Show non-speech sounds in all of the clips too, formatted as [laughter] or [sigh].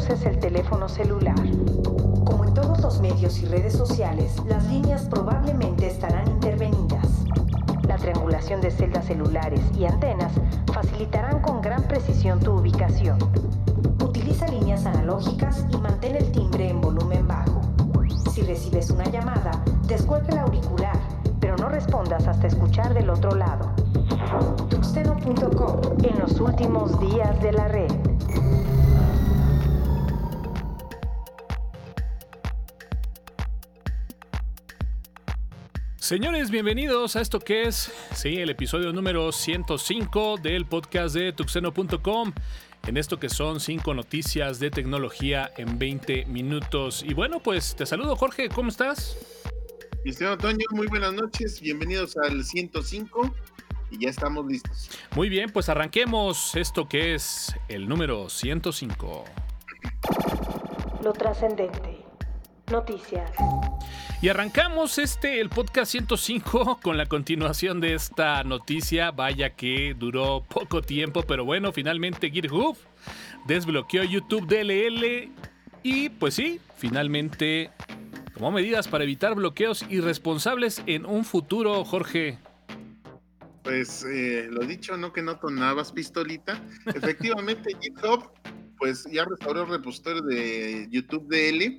uses el teléfono celular. Como en todos los medios y redes sociales, las líneas probablemente estarán intervenidas. La triangulación de celdas celulares y antenas facilitarán con gran precisión tu ubicación. Utiliza líneas analógicas y mantén el timbre en volumen bajo. Si recibes una llamada, descuelga el auricular, pero no respondas hasta escuchar del otro lado. Tuxteno.com en los últimos días de la red. Señores, bienvenidos a esto que es, sí, el episodio número 105 del podcast de tuxeno.com. En esto que son 5 noticias de tecnología en 20 minutos. Y bueno, pues te saludo Jorge, ¿cómo estás? Cristiano Antonio, muy buenas noches, bienvenidos al 105 y ya estamos listos. Muy bien, pues arranquemos esto que es el número 105. Lo trascendente. Noticias. Y arrancamos este, el podcast 105, [laughs] con la continuación de esta noticia. Vaya que duró poco tiempo, pero bueno, finalmente GitHub desbloqueó YouTube DLL. Y pues sí, finalmente tomó medidas para evitar bloqueos irresponsables en un futuro, Jorge. Pues eh, lo dicho, no que no tonabas pistolita. [laughs] Efectivamente, GitHub pues ya restauró el repositorio de YouTube DL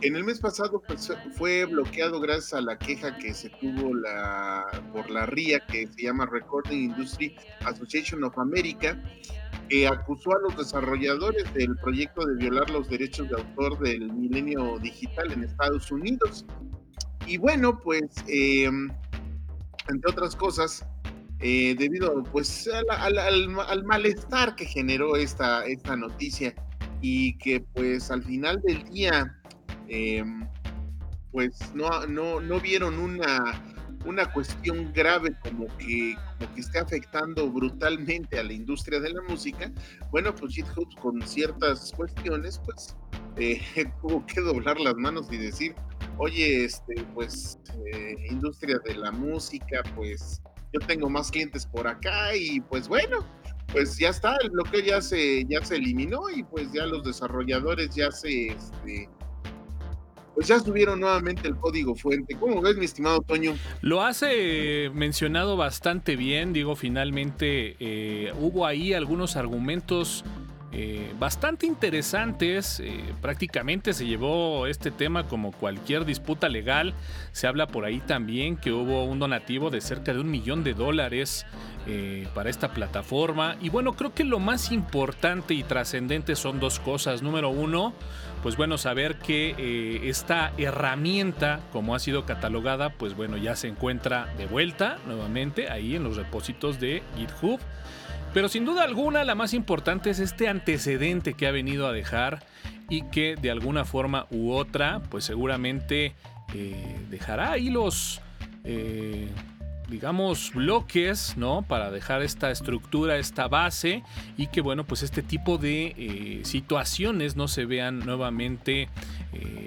en el mes pasado pues, fue bloqueado gracias a la queja que se tuvo la, por la RIA, que se llama Recording Industry Association of America, que acusó a los desarrolladores del proyecto de violar los derechos de autor del milenio digital en Estados Unidos. Y bueno, pues, em, entre otras cosas, eh, debido pues, al, al, malestar que generó esta, esta noticia. Y que pues al final del día Em, pues no, no, no vieron una, una cuestión grave como que, como que esté afectando brutalmente a la industria de la música, bueno, pues GitHub con ciertas cuestiones, pues eh, [laughs] tuvo que doblar las manos y decir, oye, este, pues, eh, industria de la música, pues yo tengo más clientes por acá y pues bueno, pues ya está, el bloqueo ya se, ya se eliminó y pues ya los desarrolladores ya se, este, pues ya subieron nuevamente el código fuente. ¿Cómo ves, mi estimado Toño? Lo hace mencionado bastante bien, digo, finalmente eh, hubo ahí algunos argumentos eh, bastante interesantes. Eh, prácticamente se llevó este tema como cualquier disputa legal. Se habla por ahí también que hubo un donativo de cerca de un millón de dólares para esta plataforma. Y bueno, creo que lo más importante y trascendente son dos cosas. Número uno, pues bueno, saber que eh, esta herramienta, como ha sido catalogada, pues bueno, ya se encuentra de vuelta nuevamente ahí en los repósitos de GitHub. Pero sin duda alguna, la más importante es este antecedente que ha venido a dejar y que de alguna forma u otra, pues seguramente eh, dejará ahí los... Eh, digamos, bloques, ¿no? Para dejar esta estructura, esta base y que, bueno, pues este tipo de eh, situaciones no se vean nuevamente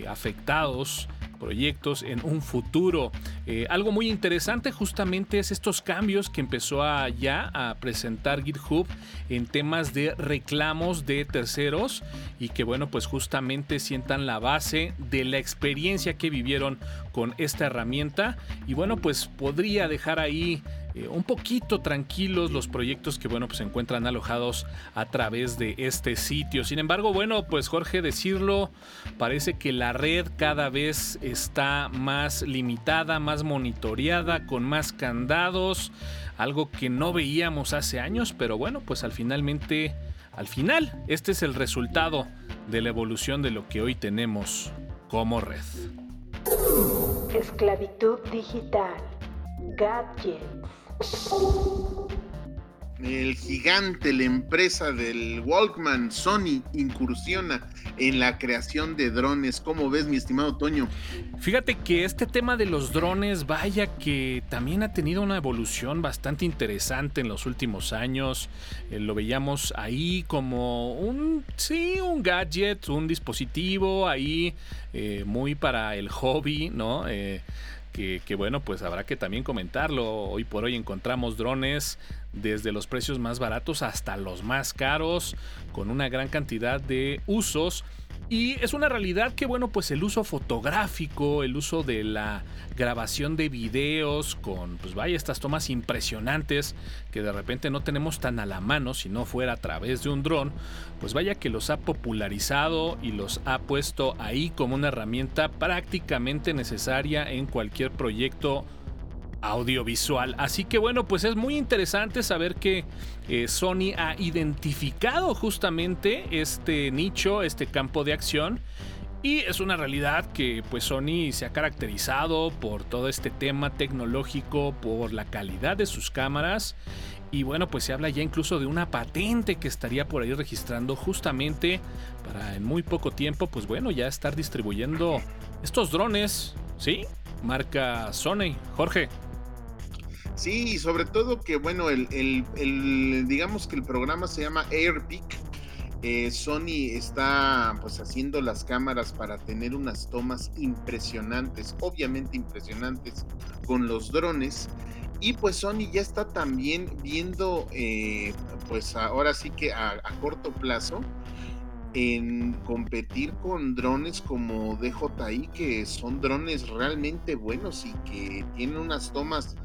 afectados proyectos en un futuro. Eh, algo muy interesante justamente es estos cambios que empezó a, ya a presentar GitHub en temas de reclamos de terceros y que bueno pues justamente sientan la base de la experiencia que vivieron con esta herramienta y bueno pues podría dejar ahí eh, un poquito tranquilos los proyectos que bueno pues se encuentran alojados a través de este sitio. Sin embargo, bueno, pues Jorge decirlo, parece que la red cada vez está más limitada, más monitoreada, con más candados, algo que no veíamos hace años, pero bueno, pues al finalmente al final este es el resultado de la evolución de lo que hoy tenemos como red. Esclavitud digital. Gadgets. El gigante, la empresa del Walkman, Sony, incursiona en la creación de drones. ¿Cómo ves, mi estimado Toño? Fíjate que este tema de los drones, vaya que también ha tenido una evolución bastante interesante en los últimos años. Eh, lo veíamos ahí como un, sí, un gadget, un dispositivo ahí eh, muy para el hobby, ¿no? Eh, que, bueno, pues habrá que también comentarlo. Hoy por hoy encontramos drones desde los precios más baratos hasta los más caros, con una gran cantidad de usos y es una realidad que, bueno, pues el uso fotográfico, el uso de la grabación de videos con, pues vaya, estas tomas impresionantes que de repente no tenemos tan a la mano si no fuera a través de un dron, pues vaya que los ha popularizado y los ha puesto ahí como una herramienta prácticamente necesaria en cualquier proyecto audiovisual. Así que bueno, pues es muy interesante saber que eh, Sony ha identificado justamente este nicho, este campo de acción. Y es una realidad que pues Sony se ha caracterizado por todo este tema tecnológico, por la calidad de sus cámaras. Y bueno, pues se habla ya incluso de una patente que estaría por ahí registrando justamente para en muy poco tiempo, pues bueno, ya estar distribuyendo estos drones, ¿sí? Marca Sony. Jorge. Sí, sobre todo que, bueno, el, digamos que el programa se llama AirPic. Eh, Sony está pues haciendo las cámaras para tener unas tomas impresionantes, obviamente impresionantes, con los drones. Y pues Sony ya está también viendo, eh, pues ahora sí que a, corto plazo, en competir con drones como DJI, que son drones realmente buenos y que tienen unas tomas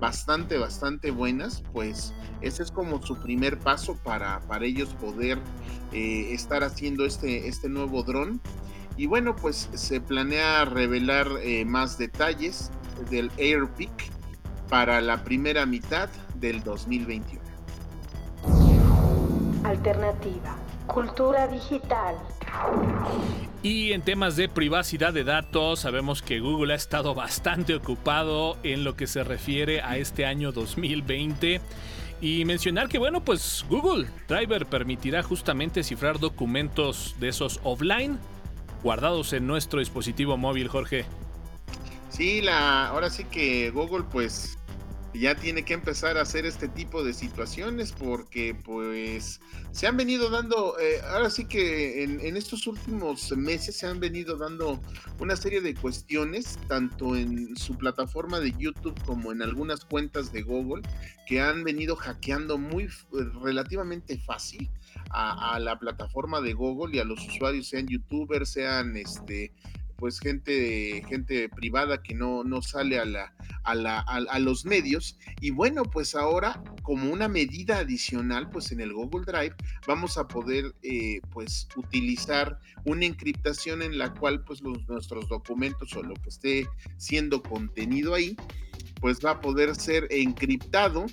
bastante, bastante buenas, pues ese es como su primer paso para, para ellos poder eh, estar haciendo este, este nuevo dron. Y bueno, pues se planea revelar eh, más detalles del AirPic para la primera mitad del 2021. Alternativa. Cultura digital. Y en temas de privacidad de datos, sabemos que Google ha estado bastante ocupado en lo que se refiere a este año 2020. Y mencionar que, bueno, pues Google Driver permitirá justamente cifrar documentos de esos offline guardados en nuestro dispositivo móvil, Jorge. Sí, la, ahora sí que Google pues ya tiene que empezar a hacer este tipo de situaciones porque pues se han venido dando, eh, ahora sí que en, estos últimos meses se han venido dando una serie de cuestiones, tanto en su plataforma de YouTube como en algunas cuentas de Google, que han venido hackeando muy relativamente fácil a, a la plataforma de Google y a los usuarios, sean youtubers, sean este pues gente, gente privada que no, no sale a, la, a, la, a, los medios. Y bueno, pues ahora como una medida adicional, pues en el Google Drive vamos a poder eh, pues utilizar una encriptación en la cual pues los, nuestros documentos o lo que esté siendo contenido ahí, pues va a poder ser encriptado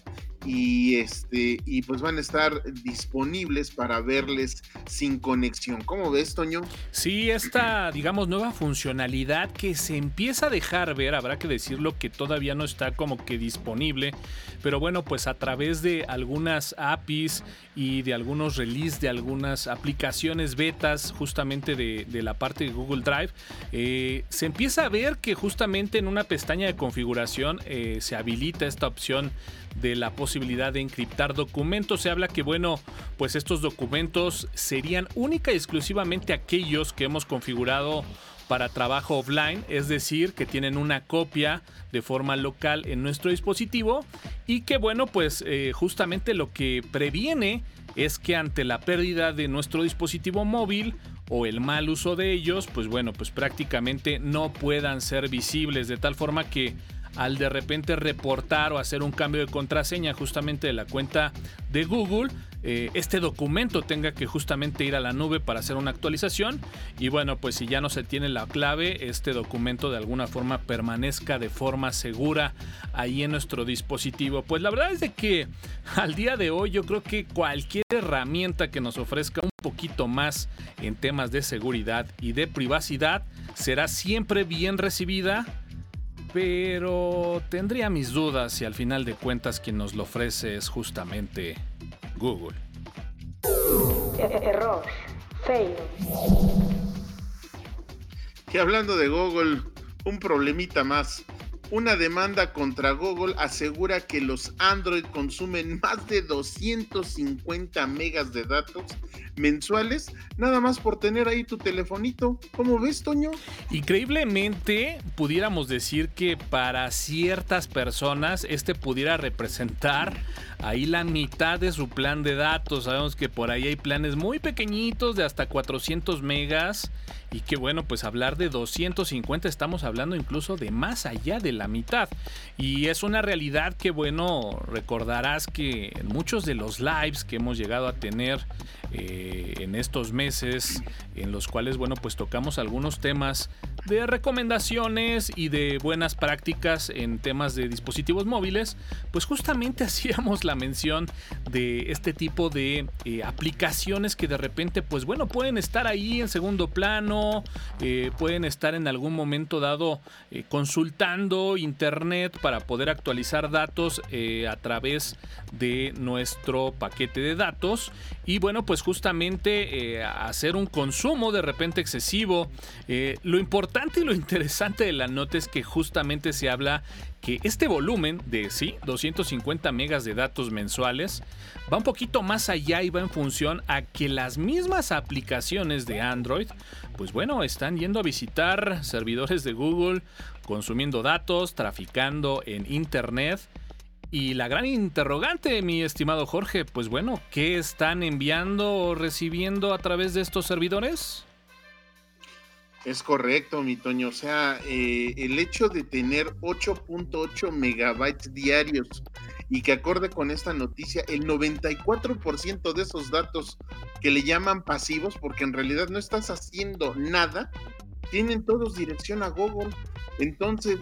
y este y pues van a estar disponibles para verles sin conexión. ¿Cómo ves, Toño? Sí, esta digamos nueva funcionalidad que se empieza a dejar ver, habrá que decirlo que todavía no está como que disponible, pero bueno, pues a través de algunas APIs y de algunos release de algunas aplicaciones betas justamente de, la parte de Google Drive, eh, se empieza a ver que justamente en una pestaña de configuración eh, se habilita esta opción de la de encriptar documentos. Se habla que, bueno, pues estos documentos serían única y exclusivamente aquellos que hemos configurado para trabajo offline, es decir, que tienen una copia de forma local en nuestro dispositivo y que, bueno, pues eh, justamente lo que previene es que ante la pérdida de nuestro dispositivo móvil o el mal uso de ellos, pues bueno, pues prácticamente no puedan ser visibles de tal forma que al de repente reportar o hacer un cambio de contraseña justamente de la cuenta de Google, eh, este documento tenga que justamente ir a la nube para hacer una actualización y bueno, pues si ya no se tiene la clave, este documento de alguna forma permanezca de forma segura ahí en nuestro dispositivo. Pues la verdad es de que al día de hoy yo creo que cualquier herramienta que nos ofrezca un poquito más en temas de seguridad y de privacidad será siempre bien recibida pero tendría mis dudas si al final de cuentas quien nos lo ofrece es justamente Google. Error. Fail. Que hablando de Google, un problemita más. una demanda contra Google asegura que los Android consumen más de 250 megas de datos mensuales, nada más por tener ahí tu telefonito. ¿Cómo ves, Toño? Increíblemente, pudiéramos decir que para ciertas personas este pudiera representar ahí la mitad de su plan de datos. Sabemos que por ahí hay planes muy pequeñitos de hasta 400 megas y que bueno, pues hablar de 250 estamos hablando incluso de más allá de la mitad. Y es una realidad que bueno, recordarás que en muchos de los lives que hemos llegado a tener eh, en estos meses, en los cuales bueno, pues tocamos algunos temas de recomendaciones y de buenas prácticas en temas de dispositivos móviles, pues justamente [laughs] hacíamos la mención de este tipo de eh, aplicaciones que de repente pues bueno pueden estar ahí en segundo plano eh, pueden estar en algún momento dado eh, consultando internet para poder actualizar datos a través de nuestro paquete de datos y bueno pues justamente hacer un consumo de repente excesivo. lo importante y lo interesante de la nota es que justamente se habla que este volumen de, sí, 250 megas de datos mensuales va un poquito más allá y va en función a que las mismas aplicaciones de Android, pues bueno, están yendo a visitar servidores de Google, consumiendo datos, traficando en Internet. Y la gran interrogante, mi estimado Jorge, pues bueno, ¿qué están enviando o recibiendo a través de estos servidores? Es correcto, mi Toño. O sea, eh, el hecho de tener 8.8 megabytes diarios y que acorde con esta noticia, el 94% de esos datos que le llaman pasivos, porque en realidad no estás haciendo nada, tienen todos dirección a Google. Entonces,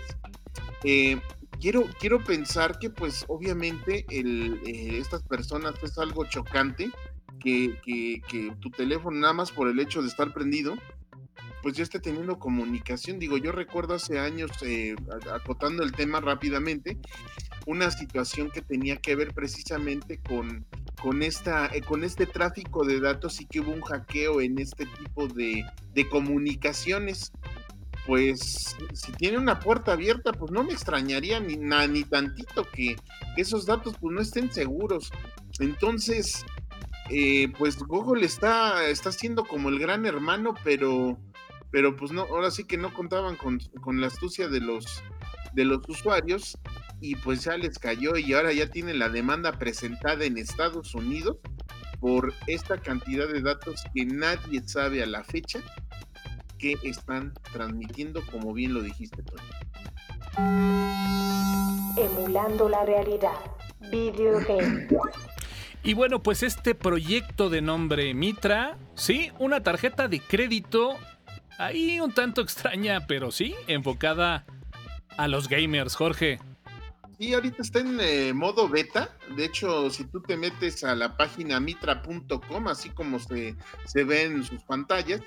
eh, quiero, quiero pensar que pues obviamente el, eh, estas personas es algo chocante, que, que, que tu teléfono nada más por el hecho de estar prendido, pues ya esté teniendo comunicación. Digo, yo recuerdo hace años, eh, acotando el tema rápidamente, una situación que tenía que ver precisamente con, con, esta, eh, con este tráfico de datos y que hubo un hackeo en este tipo de, de comunicaciones. Pues si tiene una puerta abierta, pues no me extrañaría ni, ni tantito que, esos datos pues no estén seguros. Entonces, eh, pues Google está, está siendo como el gran hermano, pero pero pues no, ahora sí que no contaban con, la astucia de los, de los usuarios y pues ya les cayó y ahora ya tienen la demanda presentada en Estados Unidos por esta cantidad de datos que nadie sabe a la fecha que están transmitiendo, como bien lo dijiste, Tony. Emulando la realidad. Video game. [clears throat] Y bueno, pues este proyecto de nombre Mitra, sí, una tarjeta de crédito ahí un tanto extraña, pero sí, enfocada a los gamers, Jorge. Sí, ahorita está en eh, modo beta. De hecho, si tú te metes a la página mitra.com, así como se, se ve en sus pantallas,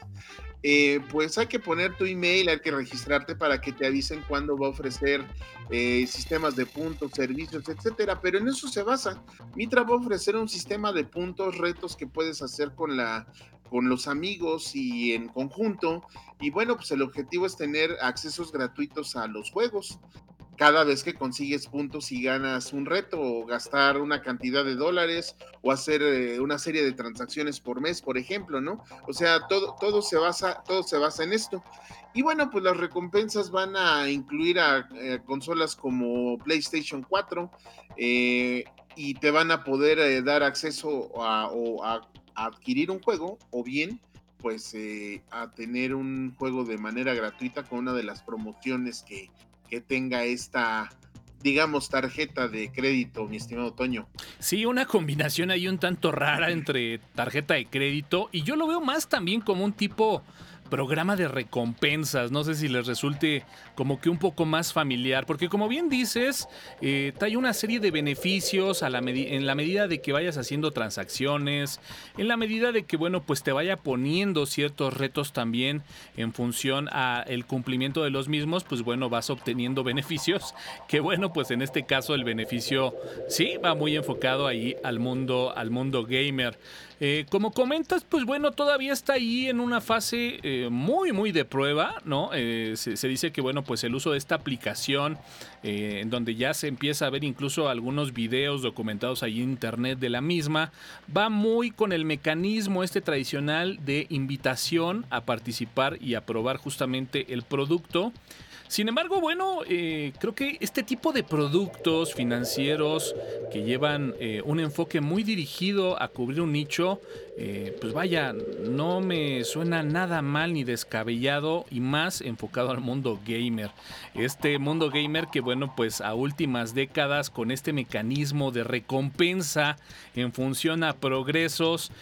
eh, pues hay que poner tu email, hay que registrarte para que te avisen cuándo va a ofrecer eh, sistemas de puntos, servicios, etcétera. Pero en eso se basa. Mitra va a ofrecer un sistema de puntos, retos que puedes hacer con la con los amigos y en conjunto. Y bueno, pues el objetivo es tener accesos gratuitos a los juegos. Cada vez que consigues puntos y ganas un reto o gastar una cantidad de dólares o hacer eh, una serie de transacciones por mes, por ejemplo, ¿no? O sea, todo, todo, se basa, todo se basa en esto. Y bueno, pues las recompensas van a incluir a, eh, consolas como PlayStation 4 eh, y te van a poder dar acceso a, a adquirir un juego o bien pues a tener un juego de manera gratuita con una de las promociones que, que tenga esta digamos, tarjeta de crédito, mi estimado Toño. Sí, una combinación ahí un tanto rara entre tarjeta de crédito y yo lo veo más también como un tipo programa de recompensas. No sé si les resulte como que un poco más familiar, porque como bien dices, eh, trae una serie de beneficios en la medida de que vayas haciendo transacciones, en la medida de que, bueno, pues te vaya poniendo ciertos retos también en función a el cumplimiento de los mismos, pues bueno, vas obteniendo beneficios, que bueno, pues en este caso el beneficio sí va muy enfocado ahí al mundo, al mundo gamer. Eh, como comentas, pues bueno, todavía está ahí en una fase eh, muy, muy de prueba, ¿no? Eh, se, dice que, bueno, pues el uso de esta aplicación, en donde ya se empieza a ver incluso algunos videos documentados ahí en internet de la misma, va muy con el mecanismo este tradicional de invitación a participar y a probar justamente el producto. Sin embargo, bueno, eh, creo que este tipo de productos financieros que llevan eh, un enfoque muy dirigido a cubrir un nicho, eh, pues vaya, no me suena nada mal ni descabellado y más enfocado al mundo gamer. Este mundo gamer que bueno, pues a últimas décadas con este mecanismo de recompensa en función a progresos,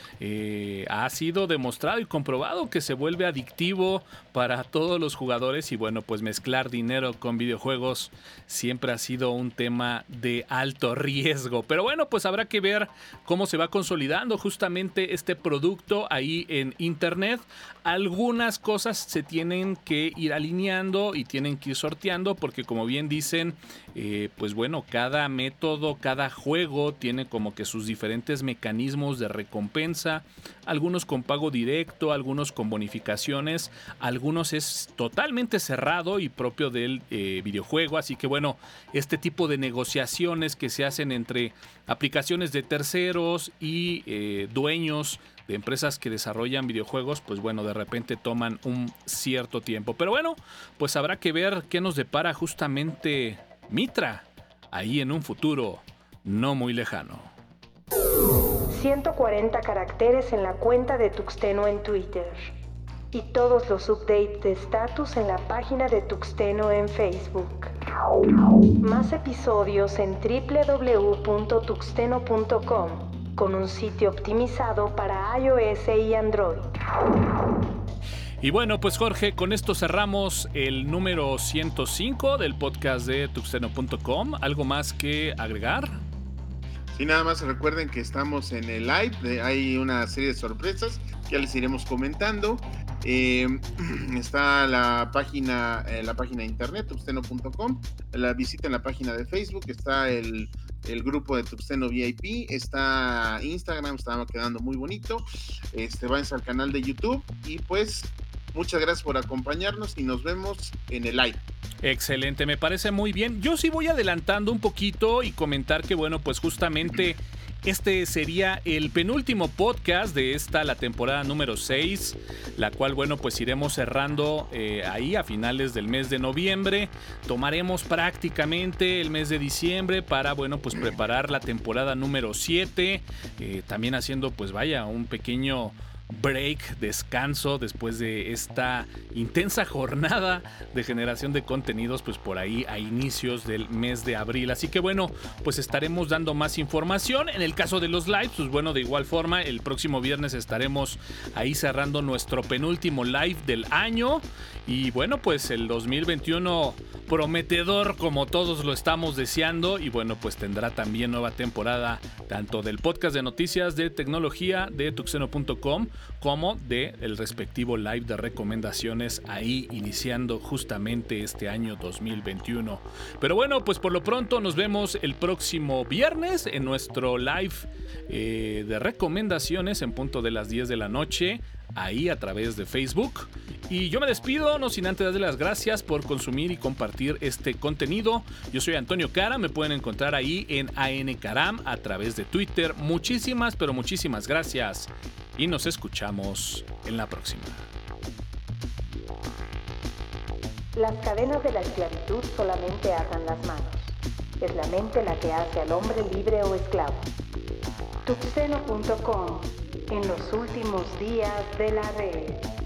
ha sido demostrado y comprobado que se vuelve adictivo para todos los jugadores y bueno, pues mezclar dinero con videojuegos siempre ha sido un tema de alto [laughs] riesgo. Pero bueno, pues habrá que ver cómo se va consolidando justamente este producto ahí en internet. Algunas cosas se tienen que ir alineando y tienen que ir sorteando porque como bien dicen, eh, pues bueno, cada método, cada juego tiene como que sus diferentes mecanismos de recompensa, algunos con pago directo, algunos con bonificaciones, algunos es totalmente cerrado y propio del eh, videojuego, así que bueno, este tipo de negociaciones que se hacen entre aplicaciones de terceros y eh, dueños de empresas que desarrollan videojuegos, pues bueno, de repente toman un cierto tiempo. Pero bueno, pues habrá que ver qué nos depara justamente Mitra, ahí en un futuro no muy lejano. 140 caracteres en la cuenta de Tuxteno en Twitter y todos los updates de status en la página de Tuxteno en Facebook. Más episodios en www.tuxteno.com con un sitio optimizado para iOS y Android. Y bueno, pues Jorge, con esto cerramos el número 105 del podcast de tuxteno.com. ¿Algo más que agregar? Sí, nada más recuerden que estamos en el live, hay una serie de sorpresas ya les iremos comentando. Eh, [clears throat] está la página, eh, la página de internet, tuxteno.com, la visita en la página de Facebook, está el, el grupo de Tuxteno VIP, está Instagram, está quedando muy bonito, este, váyanse al canal de YouTube y pues Muchas gracias por acompañarnos y nos vemos en el live. Excelente, me parece muy bien. Yo sí voy adelantando un poquito y comentar que, bueno, pues justamente este sería el penúltimo podcast de esta, la temporada número 6, la cual, bueno, pues iremos cerrando eh, ahí a finales del mes de noviembre. Tomaremos prácticamente el mes de diciembre para, bueno, pues preparar la temporada número 7. Eh, también haciendo, pues vaya, un pequeño break, descanso después de esta intensa jornada de generación de contenidos, pues por ahí a inicios del mes de abril. Así que bueno, pues estaremos dando más información. En el caso de los lives, pues bueno, de igual forma, el próximo viernes estaremos ahí cerrando nuestro penúltimo live del año. Y bueno, pues el 2021 prometedor como todos lo estamos deseando. Y bueno, pues tendrá también nueva temporada tanto del podcast de noticias de tecnología de tuxeno.com como de el respectivo live de recomendaciones ahí iniciando justamente este año 2021. Pero bueno, pues por lo pronto nos vemos el próximo viernes en nuestro live eh, de recomendaciones en punto de las 10 de la noche ahí a través de Facebook. Y yo me despido, no sin antes darle las gracias por consumir y compartir este contenido. Yo soy Antonio Cara, me pueden encontrar ahí en AN Caram a través de Twitter. Muchísimas, pero muchísimas gracias. Y nos escuchamos en la próxima. Las cadenas de la esclavitud solamente atan las manos. Es la mente la que hace al hombre libre o esclavo. Tuxeno.com en los últimos días de la red.